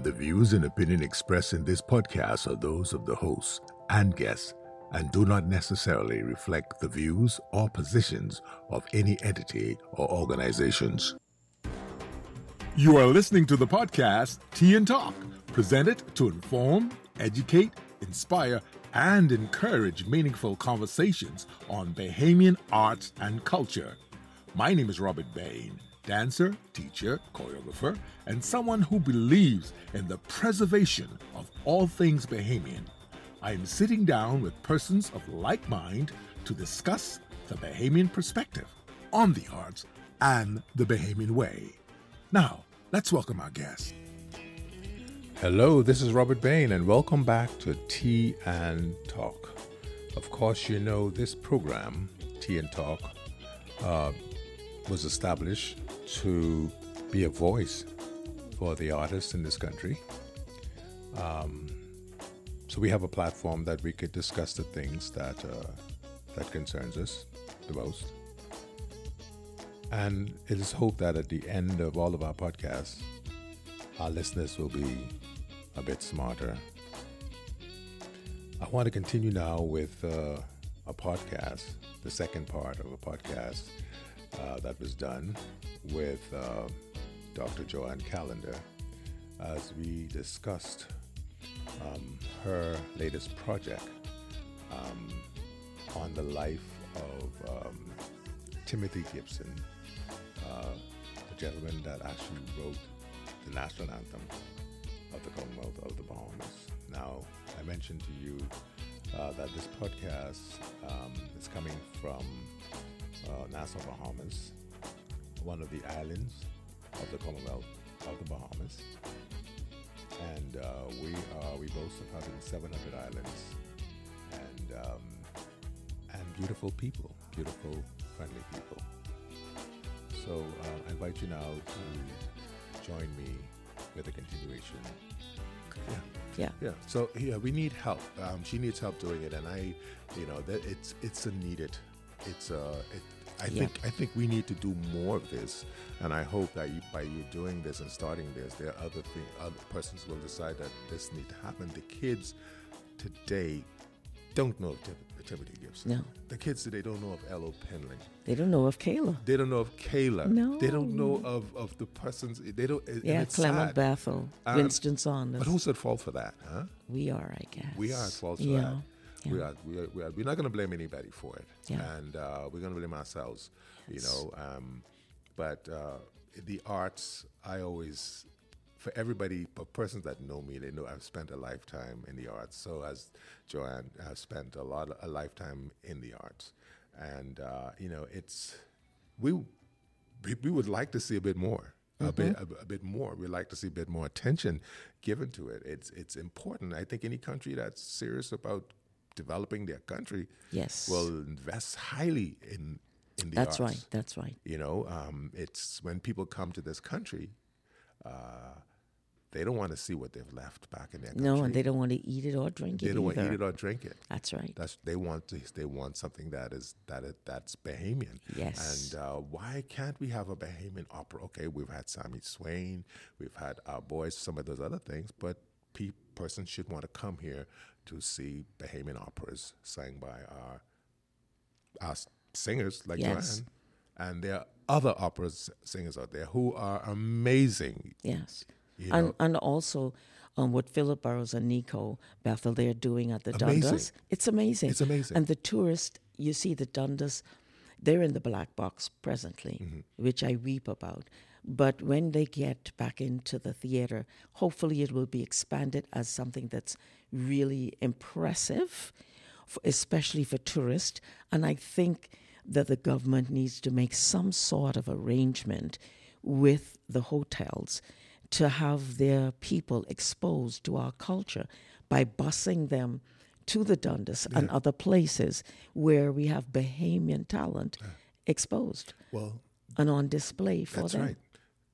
The views and opinion expressed in this podcast are those of the hosts and guests and do not necessarily reflect the views or positions of any entity or organizations. You are listening to the podcast Tea and Talk, presented to inform, educate, inspire, and encourage meaningful conversations on Bahamian arts and culture. My name is Robert Bain, dancer, teacher, choreographer, and someone who believes in the preservation of all things Bahamian. I am sitting down with persons of like mind to discuss the Bahamian perspective on the arts and the Bahamian way. Now, let's welcome our guest. Hello, this is Robert Bain, and welcome back to Tea and Talk. Of course, you know this program, Tea and Talk, uh, was established to be a voice for the artists in this country. Um, so we have a platform that we could discuss the things that uh, that concerns us the most. And it is hoped that at the end of all of our podcasts, our listeners will be a bit smarter. I want to continue now with uh, a podcast, the second part of a podcast uh, that was done with uh, Dr. JoAnn Callender as we discussed um, her latest project um, on the life of um, Timothy Gibson, uh, the gentleman that actually wrote the national anthem of the Commonwealth of the Bahamas. Now, I mentioned to you uh, that this podcast um, is coming from uh, Nassau, Bahamas, one of the islands of the Commonwealth of the Bahamas. And uh, we are, we boast of having 700 islands and, um, and beautiful people, beautiful, friendly people. So uh, I invite you now to join me with a continuation. Yeah. Yeah. Yeah. So yeah, we need help. Um, she needs help doing it, and I, you know, that it's it's a needed. It's a. It, I Yeah. think I think we need to do more of this, and I hope that you, by you doing this and starting this, there are other thing, other persons will decide that this need to happen. The kids today don't know of Tim- Timothy Gibson. No. The kids today don't know of Elo Penling. They don't know of Kayla. They don't know of Kayla. No. They don't know of, of the persons. They don't. Yeah, Clement sad. Bethel, Um, Winston Saunders. But who's at fault for that, huh? we are, I guess. We are at fault for yeah. that. We Yeah. are, we are, we are, we're not going to blame anybody for it. Yeah. And uh, we're going to blame ourselves, you know. Um, but uh, the arts, I always, for everybody, for persons that know me, they know I've spent a lifetime in the arts. So as JoAnn, I've spent a lot, a lifetime in the arts. And, uh, you know, it's, we, we, we would like to see a bit more. A bit, a, a bit more. We'd like to see a bit more attention given to it. It's it's important. I think any country that's serious about developing their country Yes. will invest highly in in the That's arts. right. That's right. You know, um, it's when people come to this country, uh, they don't want to see what they've left back in their country. No, and they don't want to eat it or drink They it They don't want to eat it or drink it. That's right. That's they want to, they want something that is that is, that's Bahamian. Yes. And uh, why can't we have a Bahamian opera? Okay, we've had Sammy Swain, we've had our boys, some of those other things, but pe- persons should want to come here to see Bahamian operas sang by our our singers like Yes. JoAnn. And there are other opera singers out there who are amazing. Yes. You and know- and also um, what Philip Burrows and Nico Bethel they're doing at the Amazing. Dundas. It's amazing. It's amazing. And the tourists, you see the Dundas, they're in the black box presently, Mm-hmm. which I weep about. But when they get back into the theater, hopefully it will be expanded as something that's really impressive, especially for tourists. And I think that the government needs to make some sort of arrangement with the hotels to have their people exposed to our culture by busing them to the Dundas and other places where we have Bahamian talent exposed Well, and on display for That's them. right.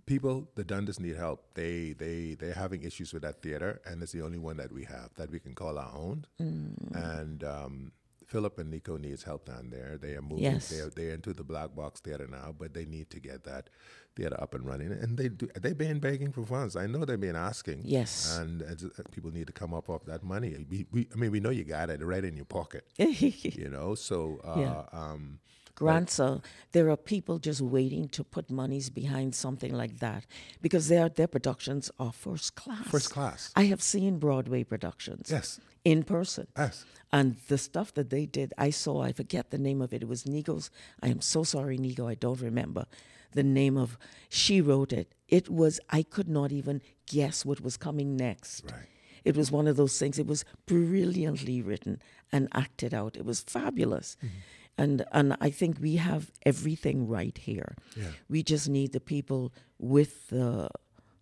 People, the Dundas need help. They they they're having issues with that theater, and it's the only one that we have that we can call our own. Mm. And um, Philip and Nico needs help down there. They are moving. Yes. They're they're into the Black Box Theater now, but they need to get that theater up and running. And they do, they've been begging for funds. I know they've been asking. Yes. And uh, people need to come up off that money. We, we, I mean, we know you got it right in your pocket. you know, so uh, Yeah. um, grants are there are people just waiting to put monies behind something like that because their their productions are first class. First class. I have seen Broadway productions. Yes. In person. Yes. And the stuff that they did, I saw, I forget the name of it. It was Nico's. I am so sorry, Nico, I don't remember the name of. She wrote it. It was, I could not even guess what was coming next. Right. It was one of those things. It was brilliantly written and acted out. It was fabulous. Mm-hmm. And and I think we have everything right here. Yeah. We just need the people with the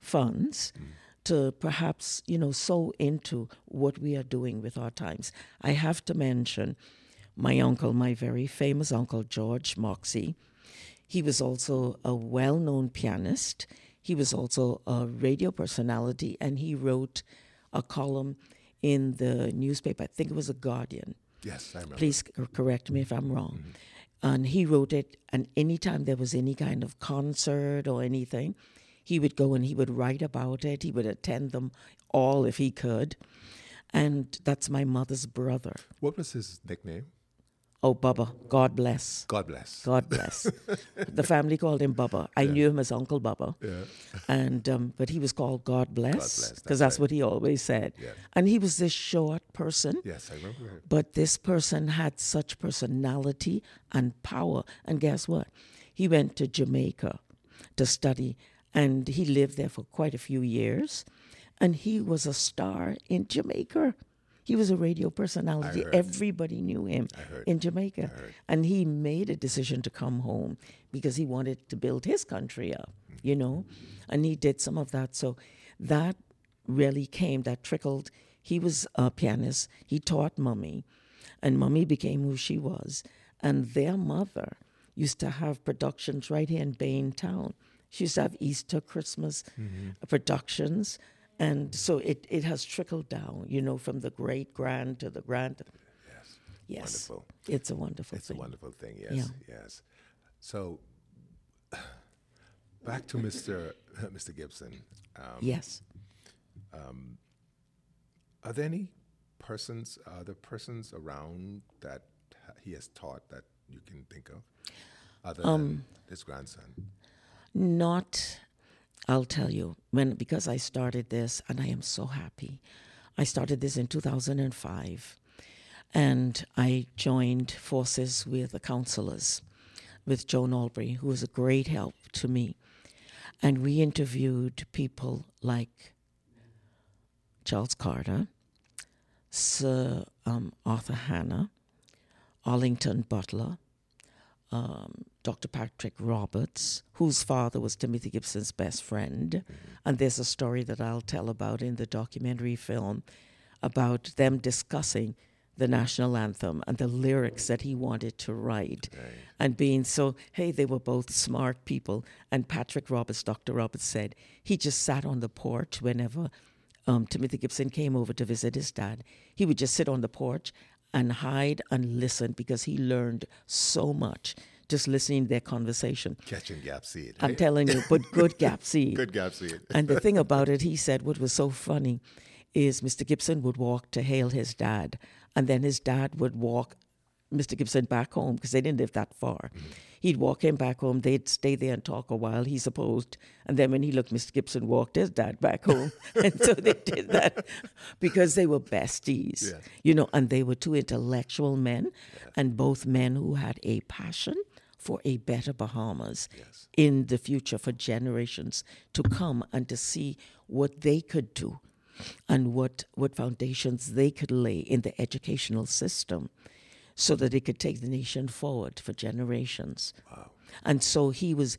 funds mm. to perhaps, you know, sow into what we are doing with our times. I have to mention my uncle, my very famous uncle George Moxey. He was also a well known pianist. He was also a radio personality, and he wrote a column in the newspaper. I think it was a Guardian. Yes, I remember. Please correct me if I'm wrong. Mm-hmm. And he wrote it, and anytime there was any kind of concert or anything, he would go and he would write about it. He would attend them all if he could. And that's my mother's brother. What was his nickname? Oh, Bubba. God bless. God bless. God bless. the family called him Bubba. I knew him as Uncle Bubba. Yeah. And um, but he was called God bless bless, because that's that's, right. what he always said. Yeah. And he was this short person. Yes, I remember. him. But this person had such personality and power. And guess what? He went to Jamaica to study and he lived there for quite a few years. And he was a star in Jamaica. He was a radio personality. Everybody knew him in Jamaica. And he made a decision to come home because he wanted to build his country up, you know? And he did some of that. So that really came, that trickled. He was a pianist. He taught Mummy, and Mummy became who she was. And their mother used to have productions right here in Bain Town. She used to have Easter, Christmas productions. And so it, it has trickled down, you know, from the great grand to the grand. Yes. Yes. Wonderful. It's a wonderful It's a thing. wonderful thing. Yes. Yeah. Yes. So back to Mr. Mr. Gibson. Um, yes. Are there any persons, other persons around that he has taught that you can think of, other Um, than his grandson? Not, I'll tell you, when because I started this and I am so happy. I started this in 2005 and I joined forces with the counselors, with Joan Albury, who was a great help to me. And we interviewed people like Charles Carter, Sir um, Arthur Hanna, Arlington Butler, um, Dr. Patrick Roberts, whose father was Timothy Gibson's best friend. And there's a story that I'll tell about in the documentary film about them discussing the national anthem and the lyrics that he wanted to write. And being so, hey, they were both smart people. And Patrick Roberts, Dr. Roberts said, he just sat on the porch whenever um, Timothy Gibson came over to visit his dad. He would just sit on the porch and hide and listen because he learned so much just listening to their conversation. Catching gap seed. I'm telling you, but good gap seed. Good gap seed. And the thing about it, he said, what was so funny is Mr. Gibson would walk to hail his dad, and then his dad would walk Mr. Gibson back home because they didn't live that far. Mm-hmm. He'd walk him back home. They'd stay there and talk a while, he supposed. And then when he looked, Mr. Gibson walked his dad back home. and so they did that because they were besties, Yes. you know, and they were two intellectual men and both men who had a passion for a better Bahamas Yes. in the future for generations to come and to see what they could do and what, what foundations they could lay in the educational system so that it could take the nation forward for generations. And so he was,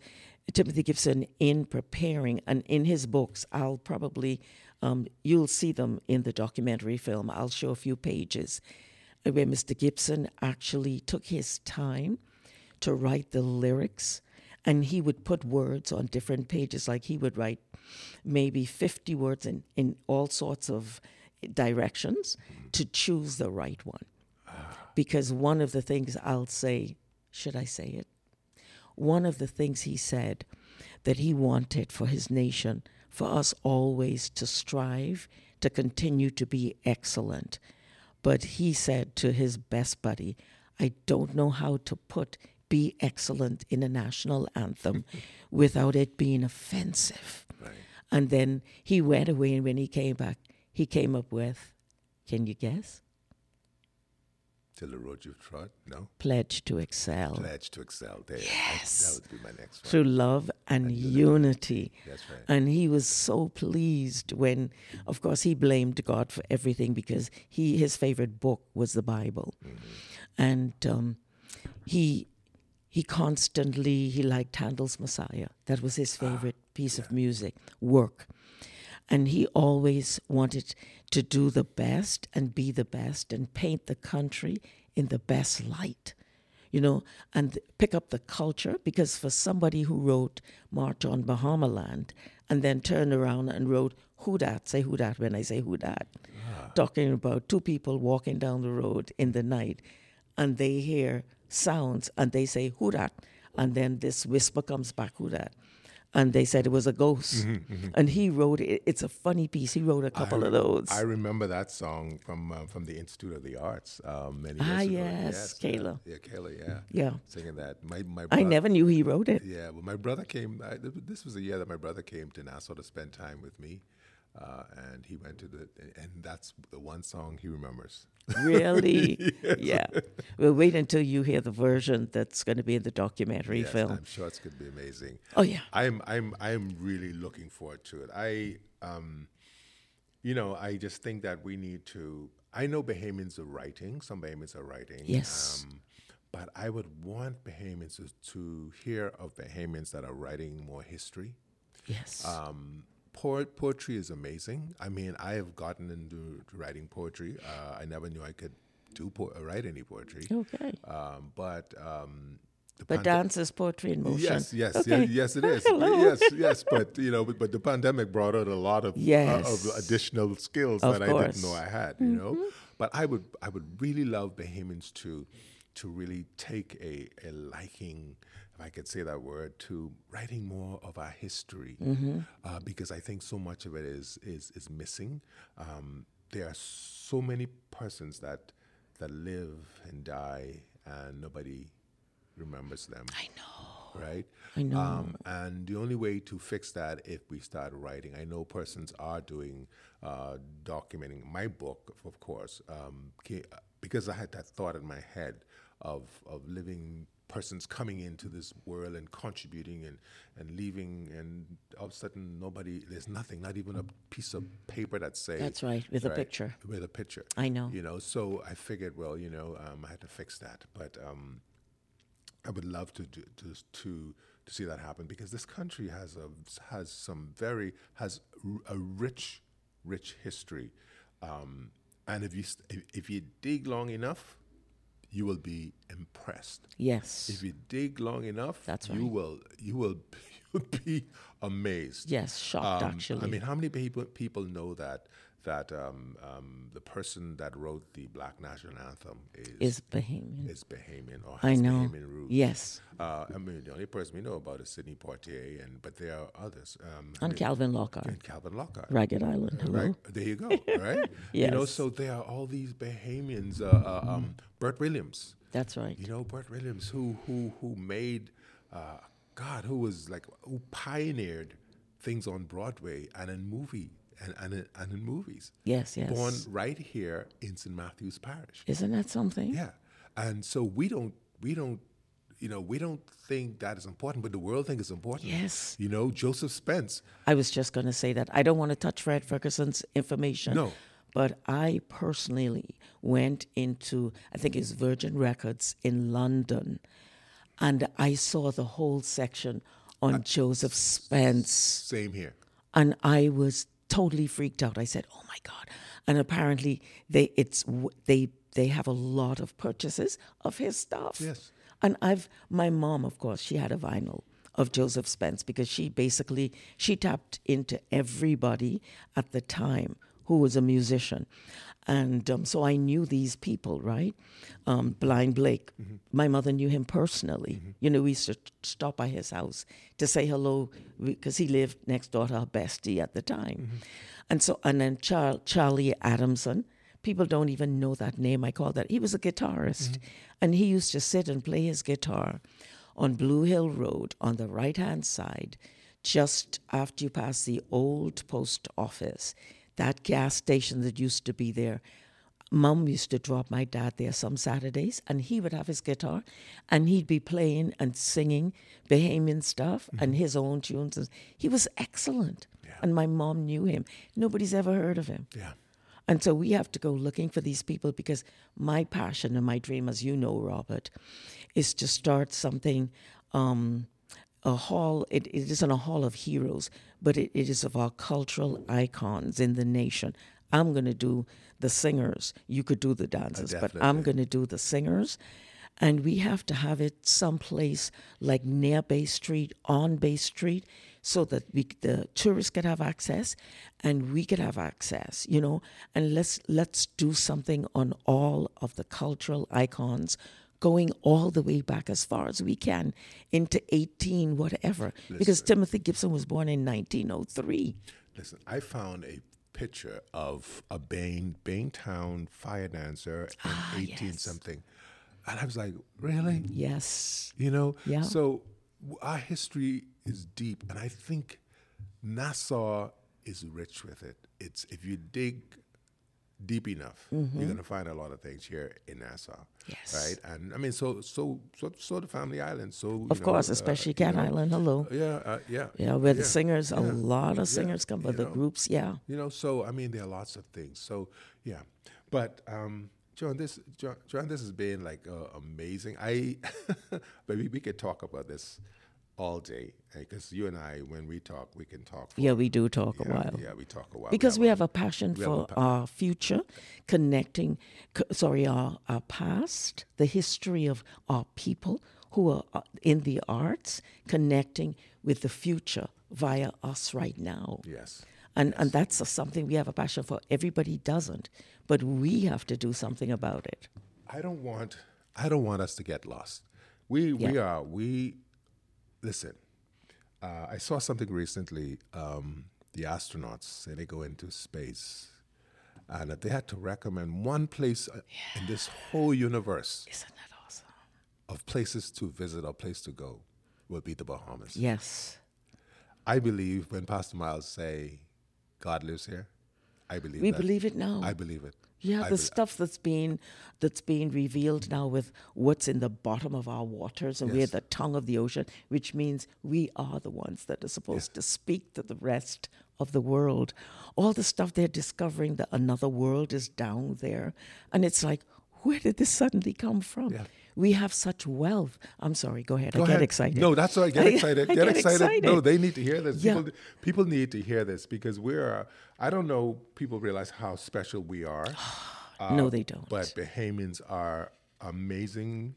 Timothy Gibson, in preparing, and in his books, I'll probably, um, you'll see them in the documentary film. I'll show a few pages where Mr. Gibson actually took his time to write the lyrics and he would put words on different pages like he would write maybe 50 words in, in all sorts of directions to choose the right one Because one of the things I'll say, should I say it? One of the things he said that he wanted for his nation, for us always to strive to continue to be excellent. But he said to his best buddy, I don't know how to put be excellent in a national anthem without it being offensive. Right. And then he went away, and when he came back, he came up with, can you guess? Till the road you've trod? No. Pledge to excel Pledge to excel. There. Yes. That, that would be my next one. through love and, And unity. That's right. And he was so pleased when, of course, he blamed God for everything because he his favorite book was the Bible, and um, he he constantly he liked Handel's Messiah. That was his ah, favorite piece of music work, and he always wanted to do the best and be the best and paint the country in the best light you know, and pick up the culture. Because for somebody who wrote March on Bahama Land and then turned around and wrote Who Dat, say Who Dat when I say Who Dat, ah. talking about two people walking down the road in the night and they hear sounds and they say Who Dat, and then this whisper comes back Who Dat. And they said it was a ghost. And he wrote it. It's a funny piece. He wrote a couple of those. I remember that song from uh, from the Institute of the Arts um, many years Ah, ago. yes, yeah. Kayla. Yeah, Kayla. Yeah. Yeah. Singing that. My my. I never knew he wrote it. Yeah, well, my brother came. I, this was the year that my brother came to Nassau to spend time with me, uh, and he went to the. And that's the one song he remembers. Really? Yeah. We'll wait until you hear the version that's going to be in the documentary Yes, film. I'm sure it's going to be amazing. Oh, yeah. I'm I'm I'm really looking forward to it. I um, you know, I just think that we need to. I know Bahamians are writing. Some Bahamians are writing. Yes. Um, but I would want Bahamians to, to hear of Bahamians that are writing more history. Yes. Um, po- poetry is amazing. I mean, I have gotten into writing poetry. Uh, I never knew I could do po- write any poetry. okay. Um, but um, the But pande- dance is poetry in motion. Yes, yes, Okay. yes, yes, it is. Hello. yes, yes. But you know, but, but the pandemic brought out a lot of uh, of additional skills Of that I didn't know I had. You know, but I would I would really love Bahamians to to really take a, a liking, if I could say that word, to writing more of our history, uh, because I think so much of it is is is missing. Um, there are so many persons that that live and die, and nobody remembers them I know. right? I know. Um, and the only way to fix that if we start writing, I know persons are doing uh, documenting my book, of course, um, because I had that thought in my head of of living persons coming into this world and contributing and, and leaving and all of a sudden nobody there's nothing not even a piece of paper that says That's right, with a picture. with a picture I know. you know so i figured well you know um, i had to fix that but um, I would love to, do, to to to see that happen because this country has a has some very has a rich rich history, um, and if you if you dig long enough, you will be impressed. Yes. If you dig long enough, That's right. you will you'll be amazed. yes, shocked Um, actually. I mean, how many people people know that that um, um, the person that wrote the Black National Anthem is is Bahamian. is Bahamian or I know. Bahamian roots? Yes. Uh, I mean, the only person we know about is Sidney Poitier, and but there are others. Um, I mean, Calvin Lockhart. and Calvin Lockhart. Ragged Island. Hello. Right there, you go. Right, yes. you know. So there are all these Bahamians. Uh, uh, um, Bert Williams, That's right. you know, Bert Williams, who who who made, uh, God, who was like who pioneered things on Broadway and in movie and and in, and in movies. Yes, yes. Born right here in St. Matthew's Parish. Isn't that something? Yeah, and so we don't we don't you know we don't think that is important, but the world think it's important. Yes. you know Joseph Spence. I was just going to say that. I don't want to touch Fred Ferguson's information. No. But I personally went into, I think it's Virgin Records in London, and I saw the whole section on Joseph Spence. Same here. and I was totally freaked out. I said, "Oh my god!" And apparently, they it's they they have a lot of purchases of his stuff. Yes. And I've my mom, of course, she had a vinyl of Joseph Spence because she basically she tapped into everybody at the time who was a musician. And um, so I knew these people, right? Um, Blind Blake. My mother knew him personally. You know, we used to stop by his house to say hello because he lived next door to our bestie at the time. And so, and then Char- Charlie Adamson. People don't even know that name. I call that. He was a guitarist. And he used to sit and play his guitar on Blue Hill Road on the right hand side, just after you pass the old post office, that gas station that used to be there. Mum used to drop my dad there some Saturdays, and he would have his guitar, and he'd be playing and singing Bahamian stuff and his own tunes. And He was excellent, and my mom knew him. Nobody's ever heard of him. Yeah. And so we have to go looking for these people because my passion and my dream, as you know, Robert, is to start something, um, a hall. It, it isn't a hall of heroes, but it, it is of our cultural icons in the nation. I'm going to do the singers. You could do the dancers, but I'm going to do the singers. And we have to have it someplace like near Bay Street, on Bay Street, so that we, the tourists could have access and we could have access, you know. And let's let's do something on all of the cultural icons, going all the way back as far as we can into 18 whatever. Because Timothy Gibson was born in 1903. Listen, I found a picture of a Bain, Baintown fire dancer in ah, 18 yes. something. And I was like, really? Yes. You know? Yeah. So our history is deep. And I think Nassau is rich with it. It's if you dig deep enough, you're going to find a lot of things here in Nassau. Mm-hmm. Yes. Right? And I mean, so so so so the Family Island. So you Of know, course, uh, especially you know, Island. Hello. Yeah, uh, yeah. Yeah, where the yeah, singers, a lot of yeah, singers come, but the know. groups, yeah. You know, so I mean, there are lots of things. So yeah, but um, John, this John, John, this has been like uh, amazing. I, but we, we could talk about this all day because you and I, when we talk, we can talk. For, Yeah, we do talk a yeah, while. Yeah, we talk a while because we have have a passion we have for a pa- our future, connecting, c- sorry, our, our past, the history of our people who are uh, in the arts, connecting with the future via us right now. yes. And, and that's a, something we have a passion for. Everybody doesn't, but we have to do something about it. I don't want I don't want us to get lost. We we are we listen. Uh, I saw something recently. Um, the astronauts say they go into space, and that they had to recommend one place uh, in this whole universe Isn't that awesome? of places to visit or place to go would be the Bahamas. Yes. I believe when Pastor Myles say God lives here, I believe We that. believe it now. I believe it. Yeah, I the uh, stuff that's being that's being revealed now with what's in the bottom of our waters, and we're the tongue of the ocean, which means we are the ones that are supposed to speak to the rest of the world. All the stuff they're discovering that another world is down there, and it's like, where did this suddenly come from? Yeah. We have such wealth. I'm sorry. Go ahead. Go I get excited. No, that's all right. Get excited. I get, get excited. No, they need to hear this. Yeah. People, people need to hear this because we're. I don't know. People realize how special we are. Uh, no, they don't. But Bahamians are amazing.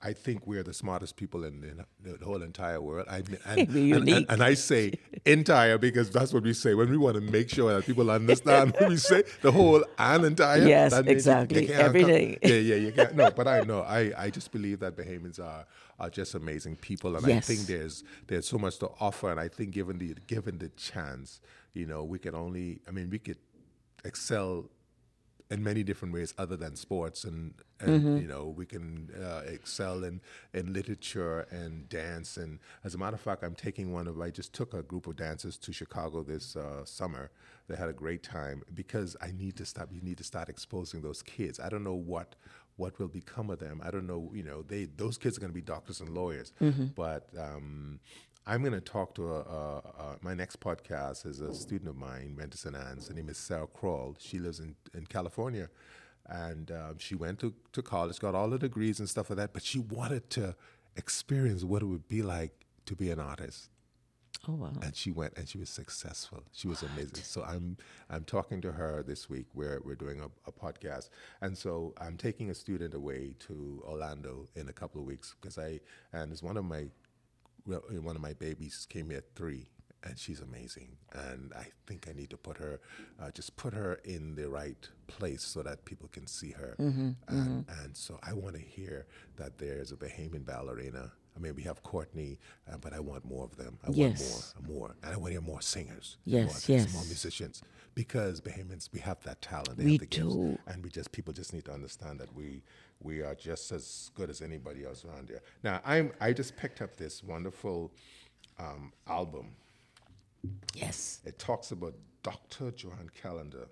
I think we're the smartest people in, in the whole entire world. I, and, and- and-. And, I say entire because that's what we say when we want to make sure that people understand. when we say the whole and entire. Yes, you- you exactly. can't Everything. come- Yeah, yeah, you can't. No, but I know. I, I just believe that Bahamians are are just amazing people, and I think there's there's so much to offer. And I think given the given the chance, you know, we can only. I mean, we could excel in many different ways other than sports and, and you know we can uh, excel in, in literature and dance. And as a matter of fact i'm taking one of i just took a group of dancers to chicago this uh, summer. They had a great time because i need to stop you need to start exposing those kids. I don't know what what will become of them. I don't know you know they those kids are going to be doctors and lawyers. But um, I'm going to talk to a, a, a, my next podcast is a student of mine, to St. Anne's. Her name is Sarah Kroll. She lives in, in California. And um, she went to, to college, got all the degrees and stuff like that, but she wanted to experience what it would be like to be an artist. oh wow. And she went and she was successful. She was amazing. So I'm I'm talking to her this week where we're doing a, a podcast. And so I'm taking a student away to Orlando in a couple of weeks because I and it's one of my one of my babies came here at three, and she's amazing. And I think I need to put her, uh, just put her in the right place so that people can see her. Mm-hmm, and, and so I want to hear that there's a Bahamian ballerina. I mean, we have Courtney, uh, but I want more of them. I Yes. want more, more, and I want to hear more singers. Yes, more, yes. more musicians, because Bahamians we have that talent. We the gifts, do. and we just people just need to understand that we we are just as good as anybody else around here. Now, I'm I just picked up this wonderful um, album. Yes. It talks about Dr. Joan Callender,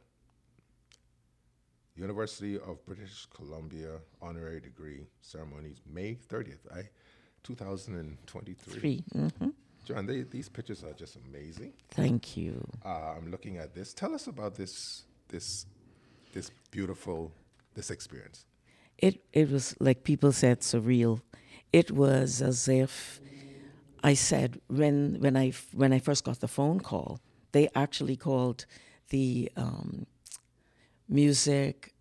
University of British Columbia honorary degree ceremonies, May 30th, I, 2023. Three. hmm Joan, they, these pictures are just amazing. Thank you. Uh, I'm looking at this. Tell us about this this this beautiful this experience. It it was like people said surreal. It was as if I said when when I when I first got the phone call, they actually called the um, music.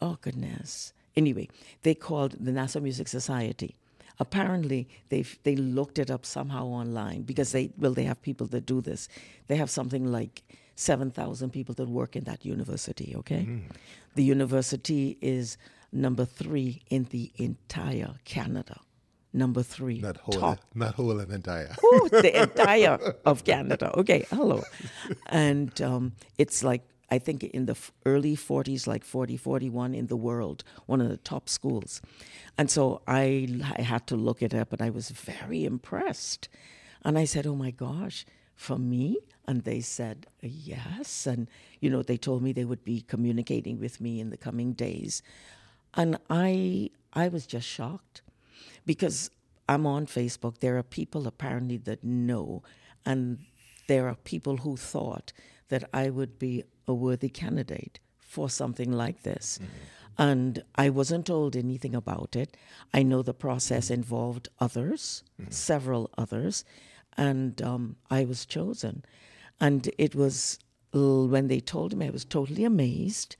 Oh goodness! Anyway, they called the National Music Society. Apparently, they they looked it up somehow online because they well they have people that do this. They have something like seven thousand people that work in that university. Okay, the university is number three in the entire Canada. Number three, Not whole, top not whole and entire. Ooh, the entire of Canada. Okay, hello. And um, it's like, I think in the early 40s, like 40, 41 in the world, one of the top schools. And so I, I had to look it up and I was very impressed. And I said, oh my gosh, for me? And they said, yes. And, you know, they told me they would be communicating with me in the coming days. And I, I was just shocked because I'm on Facebook. There are people apparently that know, and there are people who thought that I would be a worthy candidate for something like this. And I wasn't told anything about it. I know the process involved others, several others, and um, I was chosen. And it was when they told me, I was totally amazed.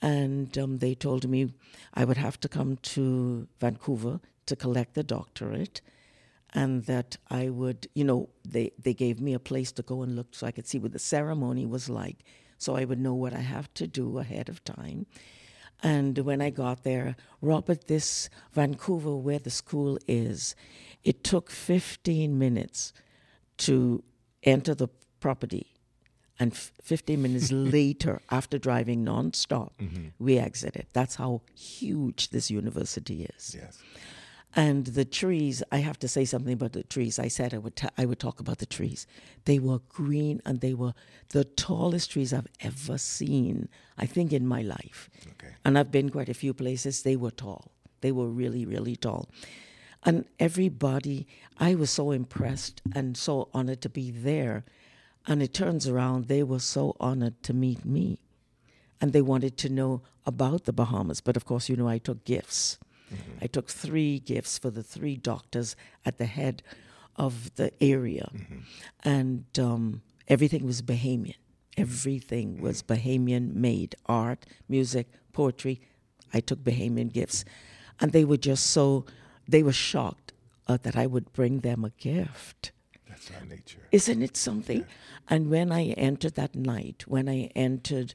And um, they told me I would have to come to Vancouver to collect the doctorate and that I would, you know, they, they gave me a place to go and look so I could see what the ceremony was like, so I would know what I have to do ahead of time. And when I got there, Robert, this Vancouver, where the school is, it took 15 minutes to enter the property. And f- 15 minutes later, after driving nonstop, mm-hmm. we exited. That's how huge this university is. Yes. And the trees, I have to say something about the trees. I said I would ta- I would talk about the trees. They were green and they were the tallest trees I've ever seen, I think, in my life. Okay. And I've been quite a few places. They were tall. They were really, really tall. And everybody, I was so impressed and so honored to be there. And it turns around, they were so honored to meet me. And they wanted to know about the Bahamas. But of course, you know, I took gifts. I took three gifts for the three doctors at the head of the area. And um, everything was Bahamian. Everything was Bahamian made art, music, poetry. I took Bahamian gifts. And they were just so, they were shocked uh, that I would bring them a gift. That's our nature. Isn't it something? And when I entered that night, when I entered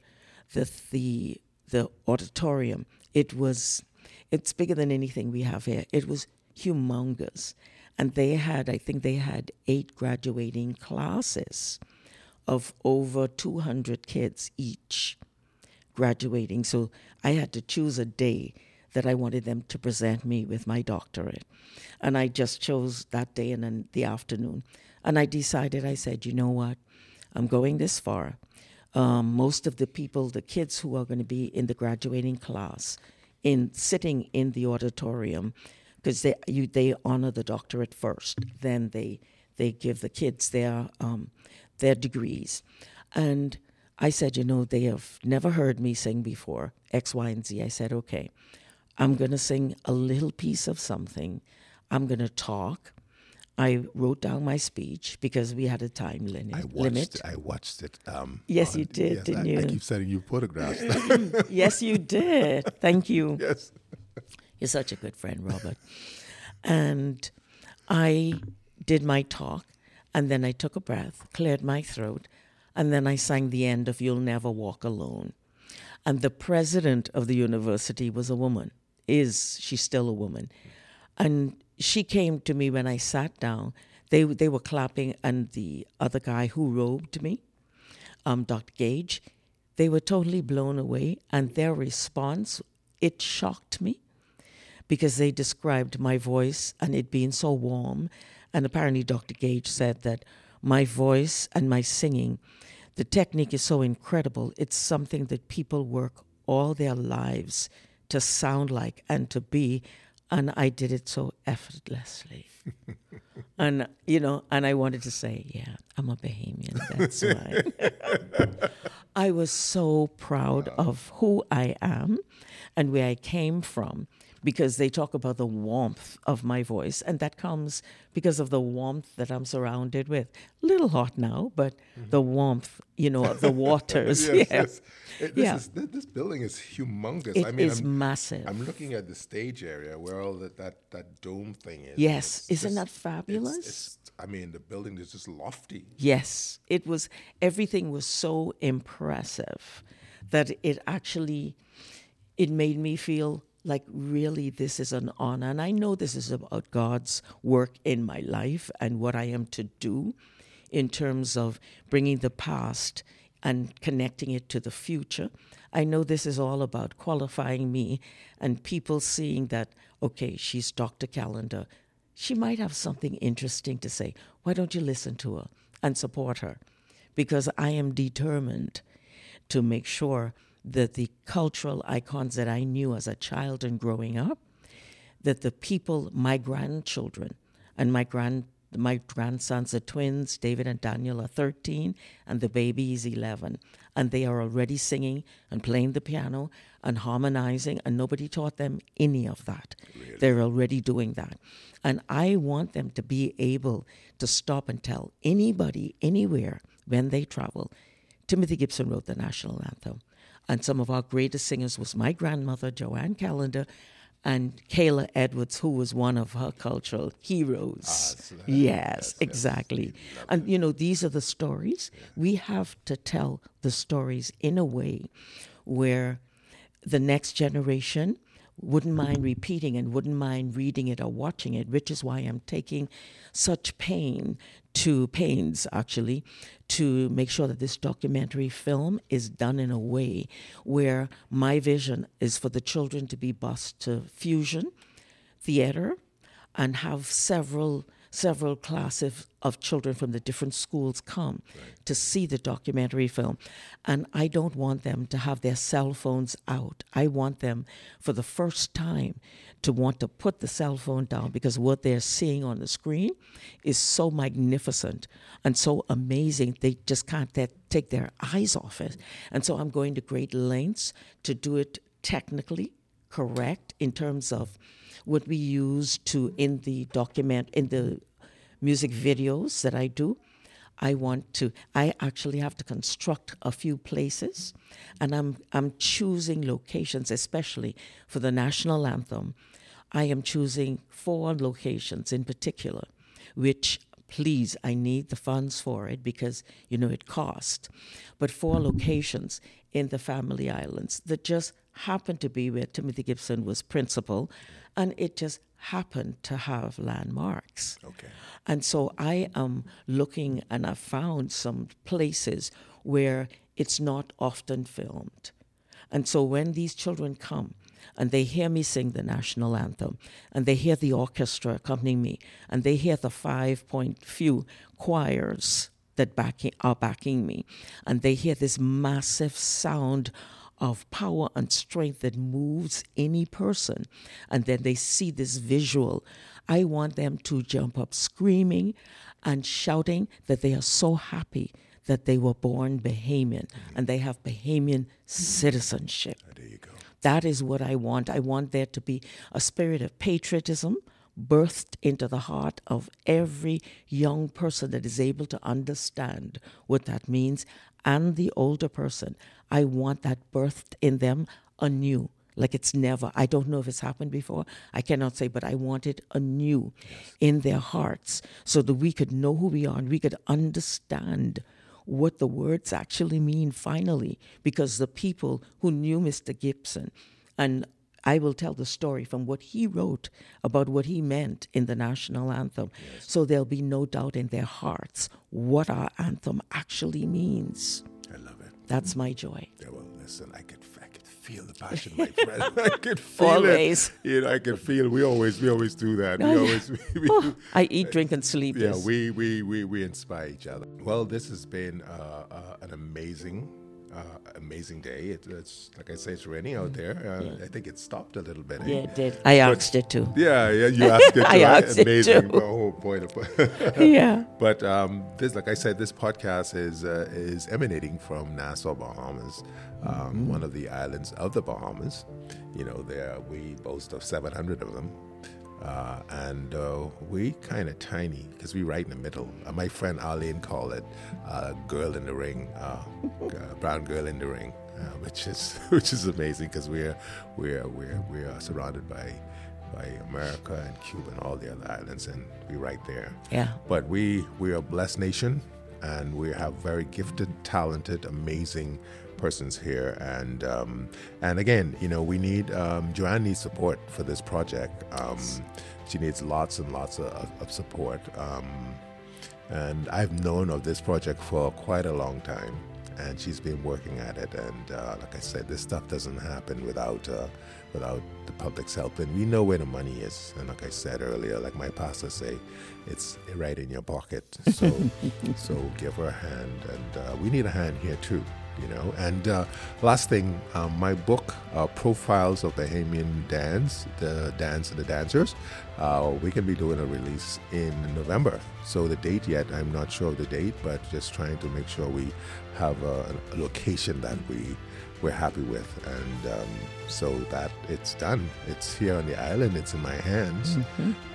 the the the auditorium, it was it's bigger than anything we have here. It was humongous. And they had, I think they had eight graduating classes of over 200 kids each graduating. So I had to choose a day that I wanted them to present me with my doctorate. And I just chose that day and then the afternoon. And I decided, I said, you know what? I'm going this far. Um, most of the people, the kids who are going to be in the graduating class, in sitting in the auditorium, because they you they honor the doctorate first, then they they give the kids their um, their degrees, and I said, you know, they have never heard me sing before X, Y, and Z. I said, okay, I'm to sing a little piece of something. I'm to talk. I wrote down my speech because we had a time limit. I watched. limit. It, I watched it. Um, Yes, on- you did, yes, didn't I, I you? keep sending you photographs. yes, you did. Thank you. yes. You're such a good friend, Robert. and I did my talk, And then I took a breath, cleared my throat, and then I sang the end of You'll Never Walk Alone. And the president of the university was a woman, is she still a woman. And she came to me when I sat down. They, they were clapping, and the other guy who robed me, um, Dr. Gage, they were totally blown away. And their response, it shocked me because they described my voice and it being so warm. And apparently, Dr. Gage said that my voice and my singing, the technique is so incredible. It's something that people work all their lives to sound like and to be. And I did it so effortlessly. and, you know, and I wanted to say, yeah, I'm a Bahamian. That's why. I was so proud of who I am and where I came from because they talk about the warmth of my voice, and that comes because of the warmth that I'm surrounded with. A little hot now, but mm-hmm. the warmth, you know, of the waters. yes, yeah. yes. It, this, yeah. Is, this building is humongous. It I mean, is I'm, massive. I'm looking at the stage area where all that that, that dome thing is. Yes, isn't just, that fabulous? It's, it's, I mean, the building is just lofty. Yes, it was. Everything was so impressive that it actually it made me feel like really this is an honor and i know this is about god's work in my life and what i am to do in terms of bringing the past and connecting it to the future. I know this is all about qualifying me and people seeing that okay she's dr Callender. She might have something interesting to say. Why don't you listen to her and support her? Because i am determined to make sure that the cultural icons that I knew as a child and growing up, that the people, my grandchildren, and my grand my grandsons are twins, David and Daniel are 13, and the baby is 11. And they are already singing and playing the piano and harmonizing, and nobody taught them any of that. Really? They're already doing that. And I want them to be able to stop and tell anybody, anywhere, when they travel. Timothy Gibson wrote the national anthem. And some of our greatest singers was my grandmother, JoAnn Callender, and Kayla Edwards, who was one of her cultural heroes. Ah, so yes, yes, exactly. Yes, and you know, these are the stories. Yeah. We have to tell the stories in a way where the next generation wouldn't mind repeating and wouldn't mind reading it or watching it, which is why I'm taking such pain to pains actually to make sure that this documentary film is done in a way where my vision is for the children to be bused to fusion theater and have several several classes of children from the different schools come right. to see the documentary film. And I don't want them to have their cell phones out. I want them for the first time to want to put the cell phone down because what they're seeing on the screen is so magnificent and so amazing, they just can't take their eyes off it. And so I'm going to great lengths to do it technically correct in terms of what we use to in the document in the music videos that I do. I want to I actually have to construct a few places and I'm I'm choosing locations especially for the national anthem. I am choosing four locations in particular which please I need the funds for it because you know it costs, But four locations in the Family Islands that just happened to be where Timothy Gibson was principal and it just happened to have landmarks. Okay. And so I am looking and I found some places where it's not often filmed. And so when these children come and they hear me sing the national anthem and they hear the orchestra accompanying me and they hear the five point few choirs that backing, are backing me and they hear this massive sound of power and strength that moves any person. And then they see this visual. I want them to jump up screaming and shouting that they are so happy that they were born Bahamian mm-hmm. and they have Bahamian citizenship. Oh, there you go. That is what I want. I want there to be a spirit of patriotism birthed into the heart of every young person that is able to understand what that means and the older person. I want that birthed in them anew, like it's never. I don't know if it's happened before. I cannot say, but I want it anew in their hearts so that we could know who we are and we could understand what the words actually mean finally. Because the people who knew Mr. Gibson, and I will tell the story from what he wrote about what he meant in the national anthem. So there'll be no doubt in their hearts what our anthem actually means. I love it. That's my joy. Yeah, well, listen, I could, I could feel the passion, my friend. I could feel Always. it. You know, I could feel. We always, we always do that. We Oh, yeah. always, we, we, Oh, I eat, drink, and sleep. yeah, we, we, we, we inspire each other. Well, this has been uh, uh, an amazing, uh, amazing day. It, it's like I say, it's raining out there. Uh, I think it stopped a little bit. eh? yeah, it did. I asked it too. Yeah, yeah, you asked it. I too, right? asked it Amazing. too. Oh boy. Yeah. But um, this, like I said, this podcast is uh, is emanating from Nassau, Bahamas, um, Mm-hmm. one of the islands of the Bahamas. You know, there we boast of 700 of them, uh, and uh, we kind of tiny because we right in the middle. Uh, my friend Arlene called it uh, "girl in the ring," uh, brown girl in the ring, uh, which is which is amazing because we're we're we're we're surrounded by by America and Cuba and all the other islands, and we're right there. Yeah. But we we are a blessed nation, and we have very gifted, talented, amazing persons here. And um, and again, you know, we need um, JoAnn needs support for this project. Um, she needs lots and lots of, of, support. Um, and I've known of this project for quite a long time, and she's been working at it. And uh, like I said, this stuff doesn't happen without uh, without the public's help. And we know where the money is. And like I said earlier, like my pastor say, it's right in your pocket. So so give her a hand, and uh, we need a hand here too. You know, and uh, last thing, um, my book, uh, Profiles of the Bahamian Dance, the dance and the dancers, uh, we can be doing a release in November. So the date yet, I'm not sure of the date, but just trying to make sure we have a, a location that we we're happy with, and um, so that it's done. It's here on the island. It's in my hands,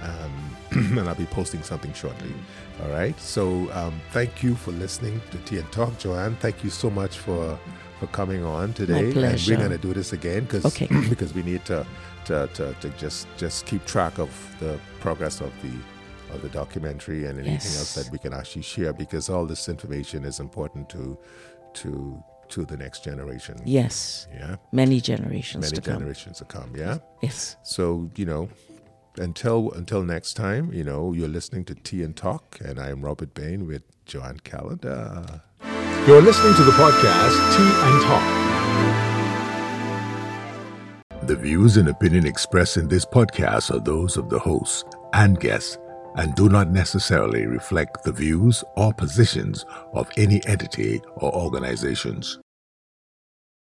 um, and I'll be posting something shortly. All right. So um, thank you for listening to Tea and Talk, JoAnn. Thank you so much for for coming on today. And pleasure. And we're gonna do this again because Okay. because we need to, to to to just just keep track of the progress of the of the documentary and anything Yes. else that we can actually share because all this information is important to to to the next generation. Yes. Yeah. Many generations Many to come. generations to come. Yeah. Yes. So, you know, until until next time, you know, you're listening to Tea and Talk, and I am Robert Bain with JoAnn Callender. You're listening to the podcast Tea and Talk. The views and opinion expressed in this podcast are those of the hosts and guests and do not necessarily reflect the views or positions of any entity or organizations.